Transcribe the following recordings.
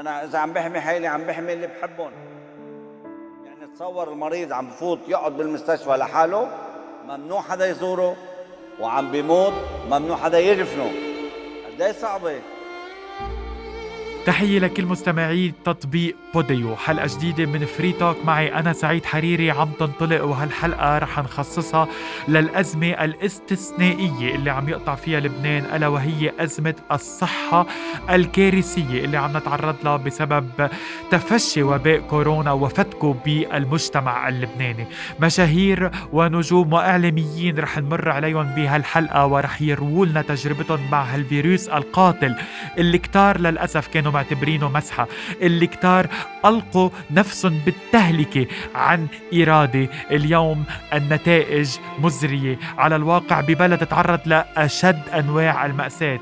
أنا إذا عم بحمي حالي عم بحمي اللي بحبهم. يعني تصور المريض عم بفوت يقعد بالمستشفى لحاله ممنوع حدا يزوره وعم بيموت ممنوع حدا يدفنه قد إيه صعبة؟ تحية لكل مستمعي تطبيق بوديو. حلقة جديدة من Free Talk معي أنا سعيد حريري عم تنطلق وهالحلقة رح نخصصها للأزمة الاستثنائية اللي عم يقطع فيها لبنان ألا وهي أزمة الصحة الكارثية اللي عم نتعرض لها بسبب تفشي وباء كورونا وفتكه بالمجتمع اللبناني. مشاهير ونجوم وإعلاميين رح نمر عليهم بهالحلقة ورح يرووا لنا تجربتهم مع هالفيروس القاتل اللي كتار للأسف كانوا معتبرينه مسحة اللي كتار ألقوا نفسهم بالتهلكة عن إرادة اليوم النتائج مزرية. على الواقع ببلد تعرض لأشد أنواع المأساة.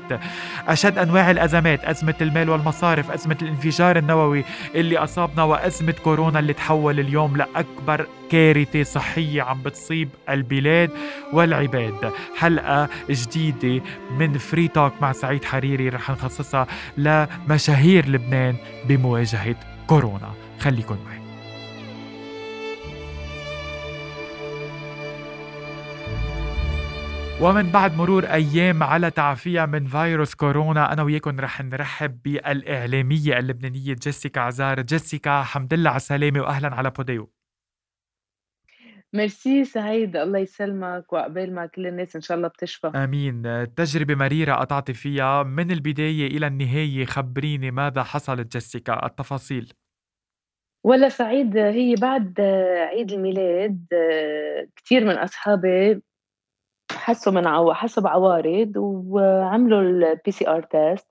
أشد أنواع الأزمات أزمة المال والمصارف أزمة الانفجار النووي اللي أصابنا وأزمة كورونا اللي تحول اليوم لأكبر كارثة صحية عم بتصيب البلاد والعباد. حلقة جديدة من فري توك مع سعيد حريري رح نخصصها لمشاهير لبنان بمواجهة كورونا. خليكن معي. ومن بعد مرور أيام على تعافيها من فيروس كورونا أنا وياكم رح نرحب بالإعلامية اللبنانية جيسيكا عزار. جيسيكا حمد لله على السلامة واهلا على بوديو. ميرسي سعيد الله يسلمك وعقبال ما كل الناس إن شاء الله بتشفى. آمين. تجربة مريرة قطعت فيها. من البداية إلى النهاية خبريني ماذا حصلت جيسيكا. التفاصيل. ولا سعيد هي بعد عيد الميلاد كثير من أصحابي حسوا من عو... حسوا بعوارض وعملوا ال PCR test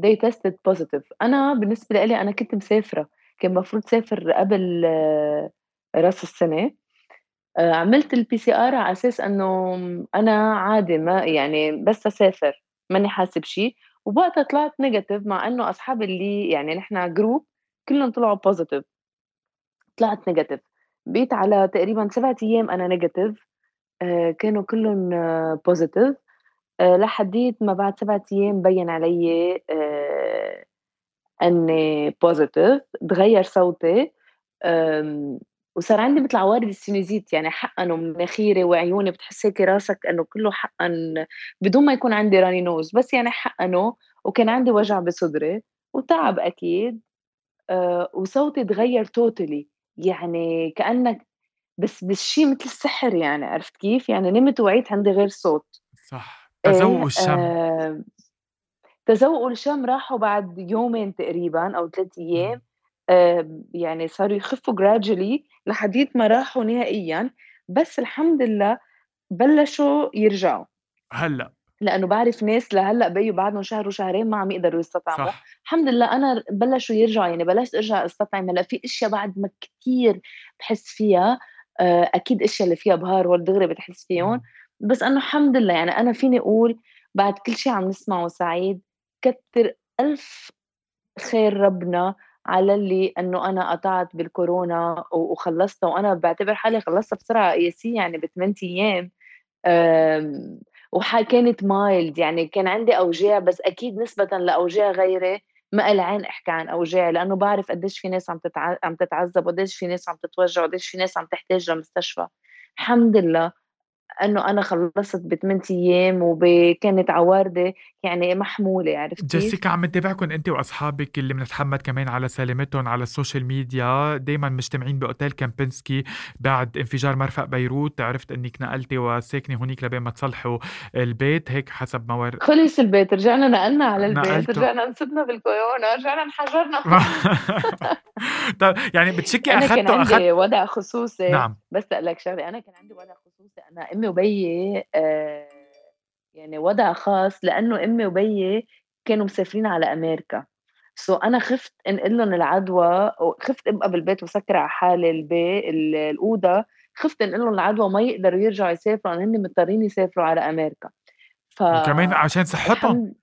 they tested positive. أنا بالنسبة لي أنا كنت مسافرة. كان المفروض سافر قبل راس السنة. عملت ال PCR على أساس إنه أنا عادي ما يعني بس أسافر ماني حاسة بشيء وبوقتها طلعت negative مع إنه اصحابي اللي يعني نحن group كلهم طلعوا positive طلعت negative بقيت على تقريبا سبعة أيام أنا negative كانوا كلهم positive لحديت ما بعد سبعة أيام بين علي إني positive تغير صوتي وصار عندي مثل عوارض ال sinusite يعني حقنوا مناخيري وعيوني بتحس هيك راسك إنه كله حقن بدون ما يكون عندي runny nose بس يعني حقنوا وكان عندي وجع بصدري وتعب أكيد أه وصوتي تغير توتالي يعني كأنك بس بالشيء مثل السحر يعني عرفت كيف؟ يعني نمت وعيت عندي غير صوت. صح. تذوق الشم. آه تذوق الشم راحوا بعد يومين تقريبا أو ثلاث أيام يعني صاروا يخفوا gradually لحديت ما راحوا نهائيا بس الحمد لله بلشوا يرجعوا. هلأ. لأنه بعرف ناس لهلأ بيو بعدهم شهر وشهرين ما عم يقدروا يستطعموا. صح. الحمد لله أنا بلشوا يرجعوا يعني بلشت أرجع أستطعم. هلأ في أشياء بعد ما كثير بحس فيها آه أكيد أشياء اللي فيها بهار هول دغري بتحس فيهم. بس أنه الحمد لله يعني أنا فيني أقول بعد كل شيء عم نسمعه سعيد كتر ألف خير ربنا على اللي إنه أنا قطعت بالكورونا وخلصتها وأنا بعتبر حالي خلصتها بسرعة. قياسيه يعني بثمان أيام. وكانت mild يعني كان عندي أوجاع بس أكيد نسبة لأوجاع غيري ما إلي عين أحكي عن اوجاعي لأنه بعرف قديش في ناس عم. عم تتعذب وقديش في ناس عم تتوجع وقديش في ناس عم تحتاج لمستشفى. الحمد لله. إنه أنا خلصت بثمان أيام وكانت عوارضي يعني محمولة عرفتي؟ جيسيكا عم نتابعكم انت وأصحابك اللي بنتحمد كمان على سلامتهم على ال social media. دائما مجتمعين بأوتيل كامبنسكي بعد انفجار مرفق بيروت. عرفت إنك نقلتي وساكنة هونيك لبين ما تصلحوا البيت هيك حسب ما ور... خلص البيت رجعنا نقلنا على البيت نقلتوا. رجعنا انصبنا بالكورونا رجعنا انحجرنا. طيب يعني بتشكي أنا كان اخذته عندي أخذت وضع خصوصي. نعم. بس لك شغلة أنا كان عندي وضع خصوصي أنا أمي وبيي آه يعني وضع خاص لأنه أمي وبيي كانوا مسافرين على أمريكا. سو أنا خفت أنقل لهم العدوى وخفت أبقى بالبيت وسكر على حالي البيت ال- الأوضة. خفت أنقل لهم العدوى وما يقدروا يرجعوا يسافروا لأن هن مضطرين يسافروا على أمريكا. ف وكمان عشان صحتهم؟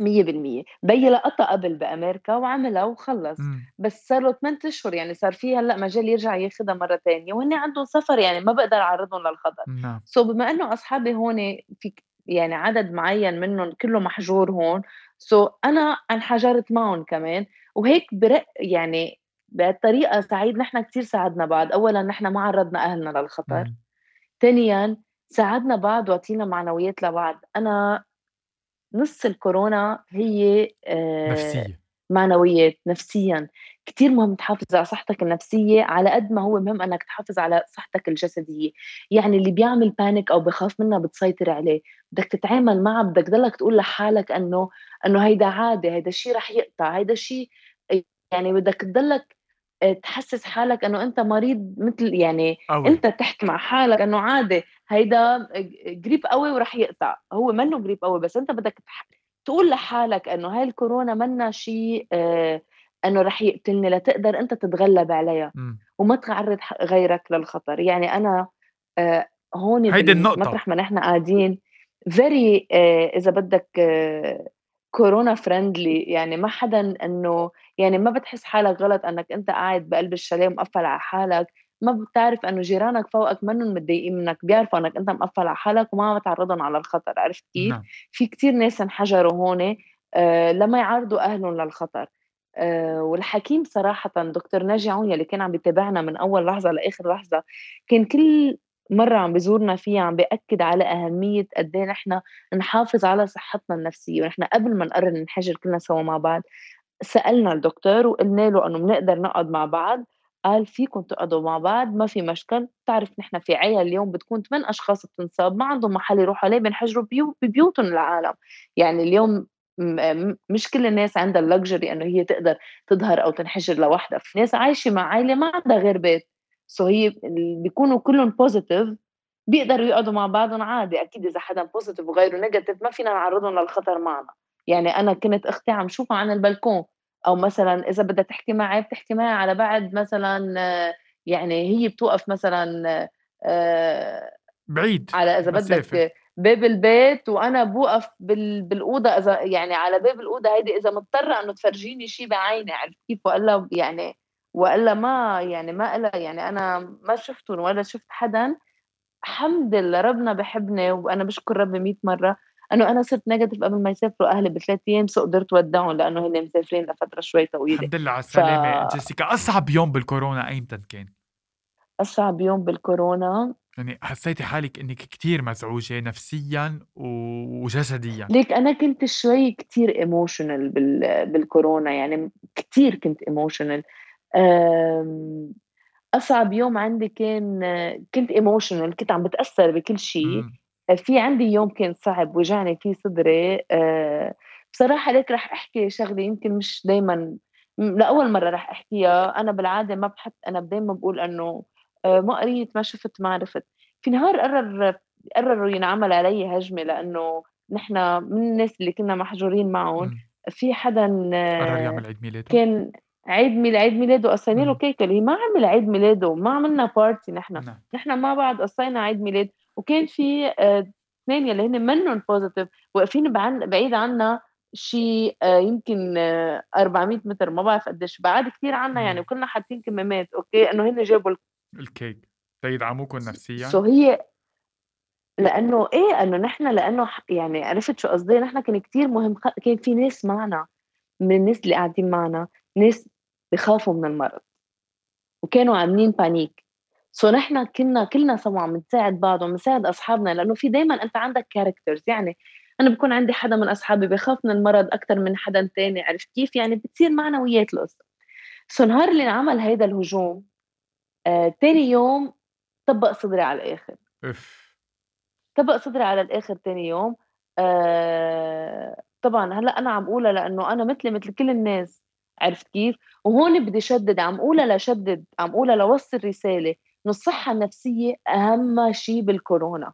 مية بالمية. بيي لقطها قبل بأمريكا وعملها وخلص. مم. بس صار له 8 أشهر يعني صار في هلأ مجال يرجع ياخذها مرة تانية وهن عندهم سفر يعني ما بقدر أعرضهم للخطر. نعم. so بما إنه أصحابي هون في يعني عدد معين منهم كله محجور هون so أنا انحجرت معهم كمان وهيك برق يعني بطريقة سعيد نحن كتير ساعدنا بعض. أولا نحن ما عرضنا أهلنا للخطر. مم. ثانيا ساعدنا بعض وعطينا معنويات لبعض. أنا نص الكورونا هي آه، نفسية. معنويات نفسيا. كتير مهم تحافظ على صحتك النفسية على قد ما هو مهم أنك تحافظ على صحتك الجسدية. يعني اللي بيعمل بانيك أو بخاف منها بتسيطر عليه. بدك تتعامل معها بدك ضلك تقول لحالك أنه أنه هيدا عادي هيدا الشيء رح يقطع هيدا الشيء يعني بدك تضلك آه، تحسس حالك إنه أنت مريض مثل يعني قوي. أنت تحكي مع حالك إنه عادي. هيدا جريب قوي ورح يقطع. هو منه جريب قوي بس انت بدك تقول لحالك إنه هاي الكورونا منا شيء آه إنه رح يقتلني لتقدر أنت تتغلب عليها. وما تعرض غيرك للخطر. يعني أنا آه هون هيدي النقطة. مطرح ما نحن قاعدين very آه إذا بدك آه Corona friendly يعني ما حدا إنه يعني ما بتحس حالك غلط إنك أنت قاعد بقلب الشاليه مقفل على حالك. ما بتعرف إنه جيرانك فوقك منهم متضايقين منك بيعرفوا إنك أنت مقفل على حالك وما بتعرضهم على الخطر عرفت كيف؟ نعم في كتير ناس انحجروا هون آه لما يعرضوا أهلهم للخطر آه والحكيم صراحة دكتور ناجي عون يلي كان عم بيتابعنا من أول لحظة لآخر لحظة كان كل مرة عم بزورنا فيها عم بيأكد على أهمية قد إيه نحن نحافظ على صحتنا النفسية ونحن قبل ما نقرر ننحجر كلنا سوا مع بعض سألنا الدكتور وقلنا له إنه بنقدر نقعد مع بعض قال فيكم تقعدوا مع بعض ما في مشكل. بتعرف نحن في عيا اليوم بتكون ثمان أشخاص بتنصاب ما عندهم محل يروحوا عليه بينحجروا بيو ببيوتهم العالم يعني اليوم مش كل الناس عندها اللكجري إنه هي تقدر تظهر أو تنحجر لوحدها. في ناس عايشة مع عائله ما عندها غير بيت. so هي بيكونوا كلهم positive بيقدروا يقعدوا مع بعضهم عادي. أكيد إذا حدا positive وغيره negative ما فينا نعرضهم للخطر معنا. يعني أنا كنت أختي عم شوفها عن البلكون. أو مثلا إذا بدها تحكي معي بتحكي معي على بعد مثلا يعني هي بتوقف مثلا آه، بعيد على إذا بدك باب البيت وأنا بوقف بال... بالأوضة إذا يعني على باب الأوضة هيدي إذا مضطرة إنه تفرجيني شيء بعيني عرفت كيف؟ وإلا يعني وإلا ما يعني ما إلا يعني أنا ما شفتهم ولا شفت حدا. الحمد لله ربنا بحبني وأنا بشكر ربي 100 مرة. انه أنا صرت negative قبل ما يسافروا أهلي بثلاث أيام so قدرت ودعهم لأنه هن مسافرين لفترة شوي طويلة. الحمد لله على السلامة ف... جيسيكا. أصعب يوم بالكورونا ايمتى كان؟ أصعب يوم بالكورونا. يعني حسيتي حالك إنك كتير مزعوجة نفسيا وجسديا؟ ليك أنا كنت شوي كتير emotional بال... بالكورونا يعني كتير كنت emotional. أصعب يوم عندي كان كنت ايموشنال كنت عم بتأثر بكل شيء. في عندي يوم كان صعب وجعني فيه صدري أه بصراحة ليك رح أحكي شغلة يمكن مش دايما لأول مرة رح أحكيها. أنا بالعادة ما بحط أنا دايما بقول إنه أه ما قريت ما شفت ما عرفت. في نهار قرر قرروا ينعمل علي هجمة لأنه نحن من الناس اللي كنا محجورين معهم. في حدا قرر يعمل عيد ميلاده؟ كان عيد ميلاد عيد ميلاده قصينا له كيكة اللي ما عمل عيد ميلاده ما عملنا party نحن. نعم. نحن مع بعض قصينا عيد ميلاد. وكان في آه، اثنين يلي هن منهم positive واقفين بعيد عنا شيء آه، يمكن 400 آه، متر ما بعرف قديش بعد كثير عنا يعني وكلنا حاطين كمامات okay؟ إنه هن جابوا الكيك. تيدعموكم نفسيا؟ so هي لأنه إيه إنه نحن لأنه يعني عرفت شو قصدي؟ نحن كان كثير مهم كان في ناس معنا من الناس اللي قاعدين معنا ناس بخافوا من المرض وكانوا عاملين panic so نحن كنا كلنا سوا عم نساعد بعض وعم نساعد أصحابنا لأنه في دائما أنت عندك characters يعني أنا بكون عندي حدا من أصحابي بخاف من المرض أكثر من حدا تاني عرفت كيف؟ يعني بتصير معنويات القصة. so نهار اللي انعمل هيدا الهجوم آه، تاني يوم طبق صدري على الآخر. اف طبق صدري على الآخر تاني يوم آه طبعا هلأ أنا عم أقولها لأنه أنا مثلي مثل كل الناس عرفت كيف؟ وهون بدي شدد عم قولها لشدد عم قولها لوصل رسالة. إنه الصحة النفسية أهم شيء بالكورونا.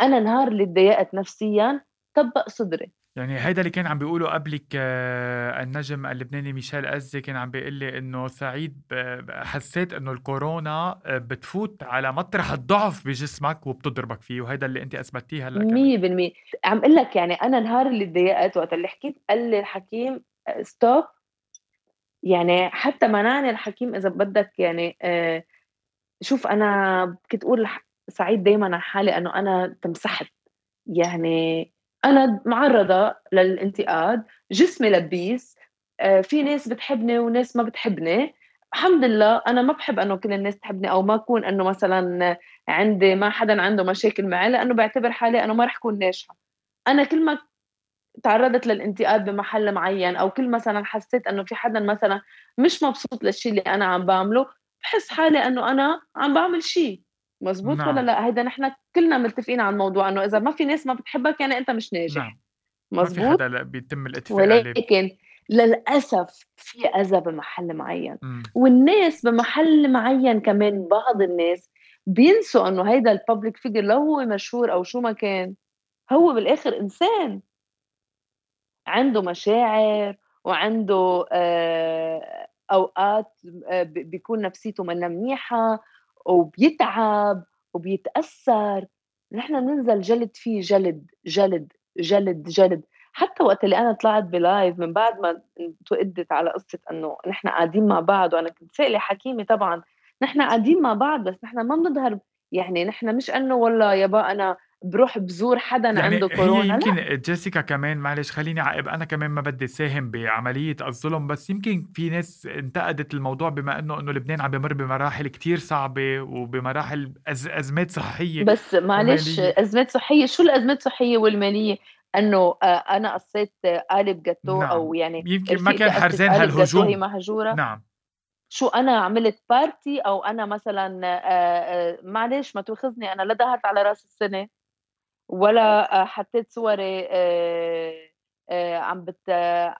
أنا نهار اللي تضايقت نفسيا طبق صدري. يعني هيدا اللي كان عم بيقوله قبلك آه، النجم اللبناني ميشيل أزي كان عم بيقول لي إنه سعيد حسيت إنه الكورونا آه، بتفوت على مطرح الضعف بجسمك وبتضربك فيه وهيدا اللي أنت اثبتيه هلا 100% عم أقول لك يعني أنا نهار اللي تضايقت وقت اللي حكيت قال لي الحكيم ستوب آه، يعني حتى منعني الحكيم إذا بدك يعني شوف أنا كنت أقول سعيد دايما على حالي إنه أنا تمسحت يعني أنا معرّضة للانتقاد، جسمي لبّيس، آآ في ناس بتحبني وناس ما بتحبني، الحمد لله أنا ما باحب إنه كل الناس تحبني أو ما أكون إنه مثلًا عندي ما حدًا عنده مشاكل معي، لإنه باعتبر حالي أنا ما رح كون ناجحة. أنا كل ما تعرّضت للانتقاد بمحل معيّن أو كل مثلًا حسّيت إنه في حدًا مثلًا مش مبسوط للشي اللي أنا عم باعمله، باحس حالي إنه أنا عم باعمل شي، مضبوط والّا نعم. لأ؟ هيدا نحن كلنا متّفقين على الموضوع إنه إذا ما في ناس ما بتحبك يعني أنت مش ناجح، نعم. ما في؟ حدا لا بيتم الاتفاق عليه. ولكن للأسف في أذى بمحل معيّن، إمم، والناس بمحل معيّن كمان بعض الناس بينسوا إنه هيدا الpublic figure لو هو مشهور أو شو ما كان، هو بالآخر إنسان. عنده مشاعر وعنده آآ أوقات آآ ب بيكون نفسيته منا منيحة وبيتعب وبيتأثّر، نحن ننزل جلد فيه جلد، جلد، جلد، جلد، حتى وقت اللي أنا طلعت بlive من بعد ما انتقدت على قصة إنه نحن قاعدين مع بعض وأنا كنت سائلة حكيمي طبعًا، نحن قاعدين مع بعض بس نحن ما بنظهر. يعني نحن مش إنه والله يابا أنا باروح بازور حدًا يعني عنده كورونا،. يمكن جيسيكا كمان معلش خلّيني أعقّب، أنا كمان ما بدي ساهم بعملية الظُلم، بس يمكن في ناس انتقدت الموضوع بما إنه إنه لبنان عم بيمُر بمراحل كتير صعبة وبمراحل أز أزمات صحية بس معلش ومالية. أزمات صحية، شو الأزمات الصحية والمالية؟ إنه آآ أنا قصّيت قالب جاتوه نعم، أو يعني يمكن ما كان حرزان هي هالهجوم، مهجورة، نعم، شو أنا عملت party أو أنا مثلًا آآ آآ معلش ما تواخذني أنا لا دهرت على رأس السنة. ولا آآ حطيت صوري آآ آآ عم بت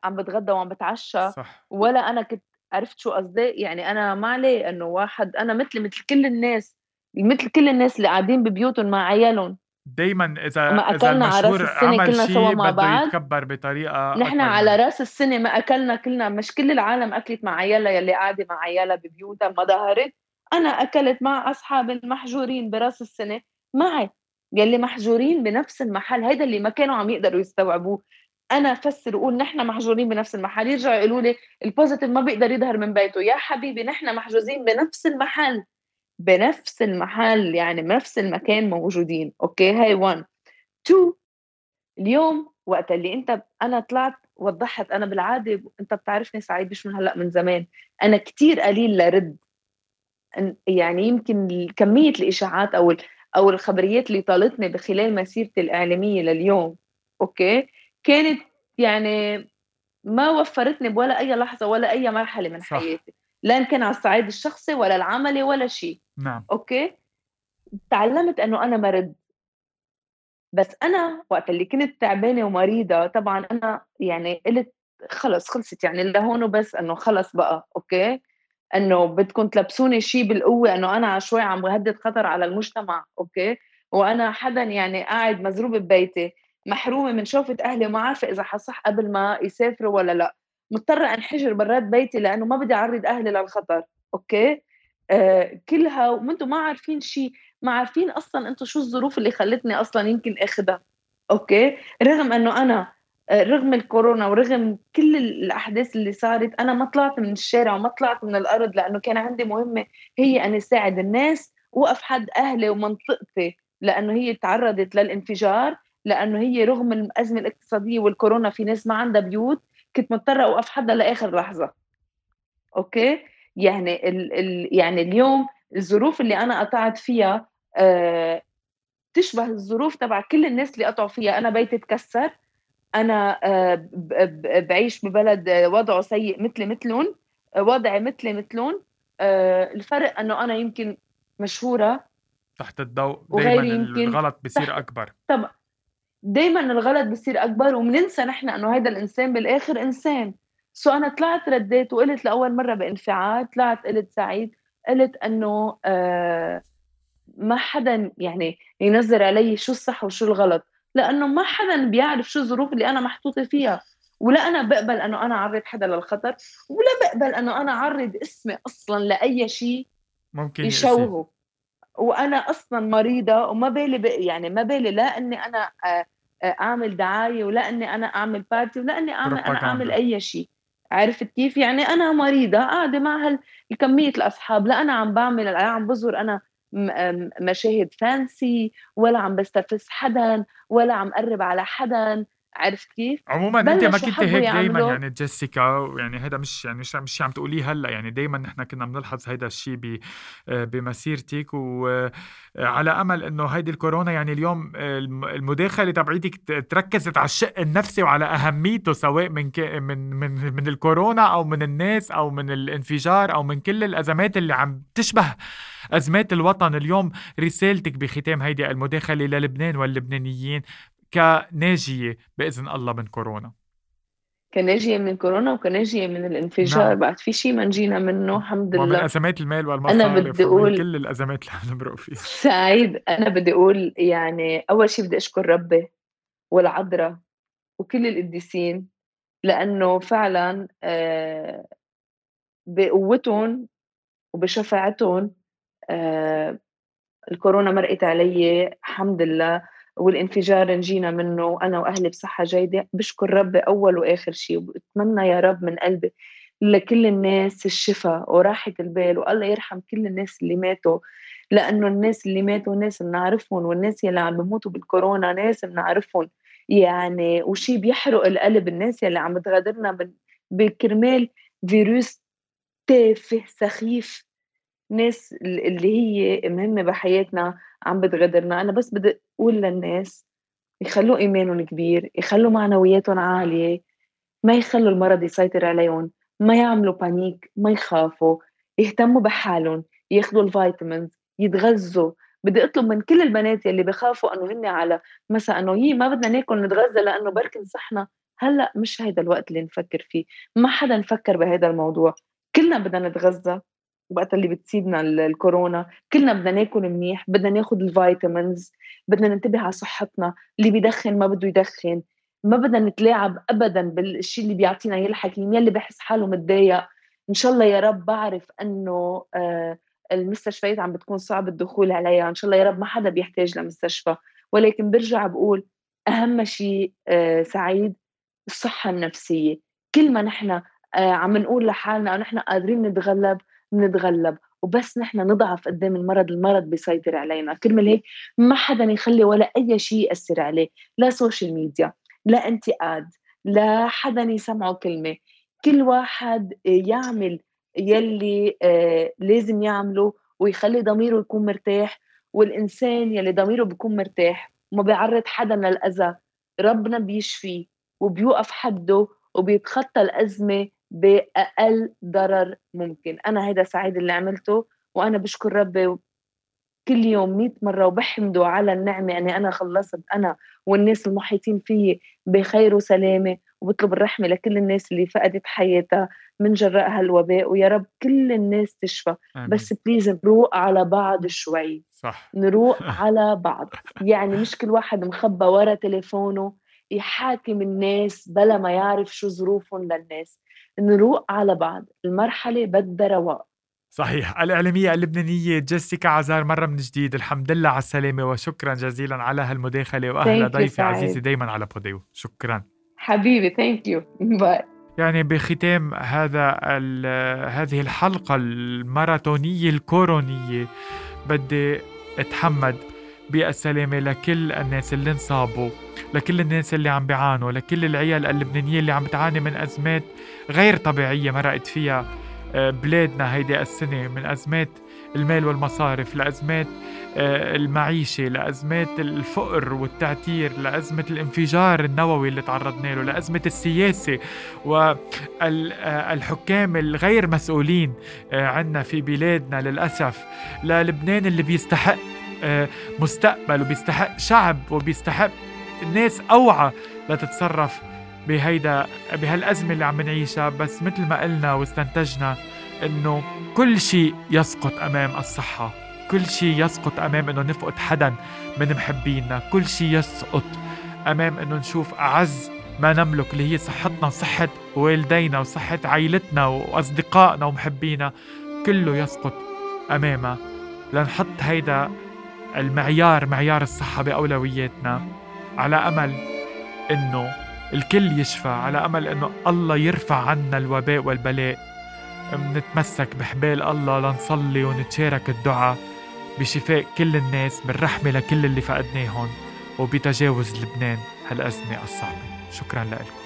عم باتغدى وعم باتعشى صح. ولا أنا كنت عرفت شو قصدي؟ يعني أنا ما عليه إنه واحد أنا مثلي مثل كل الناس، مثل كل الناس اللي قاعدين ببيوتهم مع عيالهم. دايمًا إذا ما إذا أكلنا على رأس عمل كلنا سوا مع بده بعض، يتكبّر بطريقة نحن على رأس السنة ما أكلنا كلنا مش كل العالم أكلت مع عيالها يلّي قاعدة مع عيالها ببيوتها ما ظهرت، أنا أكلت مع أصحابي المحجورين برأس السنة معي، يلّي محجورين بنفس المحل، هيدا اللي ما كانوا عم يقدروا يستوعبوه، أنا أفسّر وأقول نحن محجورين بنفس المحل، يرجعوا يقولوا لي الpositive ما بيقدر يظهر من بيته، يا حبيبي نحن محجوزين بنفس المحل، بنفس المحل يعني بنفس المكان موجودين، أوكي؟ هاي 1، 2 اليوم وقت اللي أنت أنا طلعت وضّحت أنا بالعادة أنت بتعرفني سعيد مش من هلأ من زمان، أنا كتير قليل لرد، يعني يمكن ال كمية الإشاعات أو الخبريات اللي طالتني بخلال مسيرتي الإعلامية لليوم، okay، كانت يعني ما وفّرتني بولا أي لحظة ولا أي مرحلة من صح، حياتي، لا كان على الصعيد الشخصي ولا العملي ولا شي، نعم، okay، اتعلّمت إنه أنا ما رد. بس أنا وقت اللي كنت تعبانة ومريضة طبعًا أنا يعني قُلت خلص خلصت يعني لهون وبس إنه خلص بقى أوكي، إنه بدكم تلبسوني شي بالقوة إنه أنا شوي عم باهدد خطر على المجتمع أوكي، وأنا حدًا يعني قاعد مزروب ببيتي، محرومة من شوفة أهلي وما عارفة إذا حاصح قبل ما يسافروا والّا لأ، مضطرة أنحجر برّات بيتي لإنه ما بدي أعرّض أهلي للخطر أوكي، آآ كلها وأنتم ما عارفين شي. ما عارفين أصلًا أنتم شو الظروف اللي خلّتني أصلًا يمكن آخدها، أوكي، رغم إنه أنا آآ رغم الكورونا ورغم كل ال الأحداث اللي صارت، أنا ما طلعت من الشارع وما طلعت من الأرض لإنه كان عندي مهمة هي أني ساعد الناس، وأقف حد أهلي ومنطقتي، لإنه هي تعرّضت للانفجار، لإنه هي رغم الأزمة الاقتصادية والكورونا في ناس ما عندها بيوت، كنت مضطرة أوقف حدها لآخر لحظة. أوكي، يعني ال ال يعني اليوم الظروف اللي أنا قطعت فيها آآ تشبه الظروف تبع كل الناس اللي قطعوا فيها، أنا بيتي اتكسّر، أنا آآ ب ب باعيش ببلد وضعه سيء مثلي مثلٌ، وضعي مثلي مثلٌ، آآ الفرق إنه أنا يمكن مشهورة تحت الضوء يمكن الغلط بيصير تحت أكبر، طب دايمًا الغلط بيصير أكبر وبننسى نحن إنه هيدا الإنسان بالآخر إنسان، سو أنا طلعت ردّيت وقُلت لأول مرّة بانفعال، طلعت قُلت سعيد، قُلت إنه آآ ما حدًا يعني ينزّل علي شو الصح وشو الغلط، لإنه ما حدًا بيعرف شو الظروف اللي أنا محطوطة فيها، ولا أنا باقبل إنه أنا أعرّض حدا للخطر، ولا باقبل إنه أنا أعرّض اسمي أصلًا لأي شي ممكن يشوهه. وأنا أصلًا مريضة وما بالي ب يعني ما بالي لا إني أنا آآ أ أعمل دعاية ولا إني أنا أعمل party ولا إني أعمل أنا أعمل بروباغندا، أي شي، عرفت كيف؟ يعني أنا مريضة قاعدة مع هال كمية الأصحاب، لا أنا عم باعمل لا عم بازور أنا مشاهد فانسي ولا عم بستفز حدا ولا عم قرب على حدا عرفت كيف؟ عموما أنت ما كنت هيك دائما يعني جيسيكا يعني هذا مش يعني مش مش عم تقوليه هلأ. يعني دايما نحن كنا بنلحظ هذا الشيء بمسيرتك. وعلى أمل إنه هيدي الكورونا يعني اليوم المداخلة تبعيتك تركزت على الشق النفسي وعلى أهميته سواء من من من من الكورونا أو من الناس أو من الانفجار أو من كل الأزمات اللي عم تشبه أزمات الوطن. اليوم رسالتك بختام هيدي المداخلة للبنان واللبنانيين. كناجية بإذن الله من كورونا. كناجية من كورونا وكناجية من الانفجار. نعم. بعد في شيء ما نجينا منه؟ الحمد لله. ومن أزمات المال والمصارف أنا بدي أقول كل الأزمات اللي عم نمرق فيها. سعيد أنا بدي أقول يعني أول شيء بدي أشكر ربي والعذراء وكل القديسين لأنه فعلا آه، بقوتهم وبشفاعتهم آه، الكورونا مرقت علي الحمد لله. والانفجار نجينا منه وأنا وأهلي بصحة جيدة. بشكر ربي أول وآخر شيء وبتمنى يا رب من قلبي لكل الناس الشفاء وراحة البال والله يرحم كل الناس اللي ماتوا. لأنه الناس اللي ماتوا ناس بنعرفهم والناس اللي عم بيموتوا بالكورونا ناس بنعرفهم. يعني وشي بيحرق القلب الناس اللي عم تغادرنا بكرمال فيروس تافه سخيف. ناس اللي هي مهمة بحياتنا عم بتغدرنا أنا بس بدي أقول للناس يخلوا إيمانهم كبير يخلوا معنوياتهم عالية ما يخلوا المرض يسيطر عليهم ما يعملوا panic ما يخافوا يهتموا بحالهم ياخذوا ال vitamins يتغذوا. بدي أطلب من كل البنات يلي بخافوا إنه هن على مثلا إنه هي ما بدنا ناكل نتغذى لأنه بركي نصحنا هلأ مش هيدا الوقت اللي نفكر فيه. ما حدا نفكر بهذا الموضوع. كلنا بدنا نتغذى. وقت اللي بتصيبنا الكورونا. كلنا بدنا ناكل منيح بدنا ناخذ ال vitamins بدنا ننتبه على صحتنا. اللي بيدخن ما بده يدخن. ما بدنا نتلاعب ابدا بالشيء اللي بيعطينا إياه الحكيم. يلي بحس حاله متضايق. إن شاء الله يا رب بعرف إنه آه المستشفيات عم بتكون صعب الدخول عليها. إن شاء الله يا رب ما حدا بيحتاج لمستشفى. ولكن برجع بقول أهم شيء آه سعيد الصحة النفسية. كل ما نحن آه عم نقول لحالنا إنه نحن قادرين نتغلب بنتغلب وبس نحن نضعف قدام المرض المرض بيسيطر علينا. كرمال هيك ما حدا يخلي ولا أي شيء يأثر عليه لا social media لا انتقاد لا حدا يسمعه كلمة. كل واحد يعمل يلي آه لازم يعمله ويخلي ضميره يكون مرتاح والإنسان يلي ضميره بيكون مرتاح وما بيعرض حدا للأذى. ربنا بيشفيه وبيوقف حده وبيتخطى الأزمة بأقل ضرر ممكن. أنا هيدا سعيد اللي عملته وأنا بشكر ربي كل يوم مئة مرة وبحمده على النعمة أني أنا خلصت أنا والناس المحيطين فيي بخير وسلامة وبطلب الرحمة لكل الناس اللي فقدت حياتها من جراء هالوباء ويا رب كل الناس تشفى. آمين. بس بليز نروق على بعض شوي. صح. نروق على بعض. يعني مش كل واحد مخبى ورا تليفونه يحاكم الناس بلا ما يعرف شو ظروفهم للناس. نروق على بعض المرحلة بدها رواق. صحيح. الإعلامية اللبنانية جيسيكا عزار مرة من جديد. الحمد لله على السلامة وشكرا جزيلا على هالمداخلة وأهلا ضيفي عزيزي دايما على بوديو. شكرا. حبيبي thank you bye يعني بختام هذا هذه الحلقة الماراثونية الكورونية. بدي أتحمد بالسلامة لكل الناس اللي انصابوا لكل الناس اللي عم بيعانوا لكل العيال اللبنانية اللي عم تعاني من أزمات غير طبيعية مرقت فيها آه، بلادنا هيدي السنة من أزمات المال والمصارف لأزمات آه، المعيشة لأزمات الفقر والتعتير لأزمة الانفجار النووي اللي تعرضنا له لأزمة السياسة والحكام الغير مسؤولين آه، عنا في بلادنا للأسف. للبنان اللي بيستحق مستقبل وبيستحق شعب وبيستحق ناس أوعى لتتصرف بهيدا بهالأزمة اللي عم نعيشها. بس مثل ما قلنا واستنتجنا إنه كل شيء يسقط أمام الصحة. كل شيء يسقط أمام إنه نفقد حدا من محبينا. كل شيء يسقط أمام إنه نشوف أعز ما نملك اللي هي صحتنا وصحة والدينا وصحة عائلتنا وأصدقائنا ومحبينا. كله يسقط أمامها. لنحط هيدا المعيار معيار الصحة بأولوياتنا. على أمل إنه الكل يشفى على أمل إنه الله يرفع عنا الوباء والبلاء. منتمسك بحبال الله لنصلي ونتشارك الدعاء بشفاء كل الناس بالرحمة لكل اللي فقدناهم وبتجاوز لبنان هالأزمة الصعبة. شكرا لكم.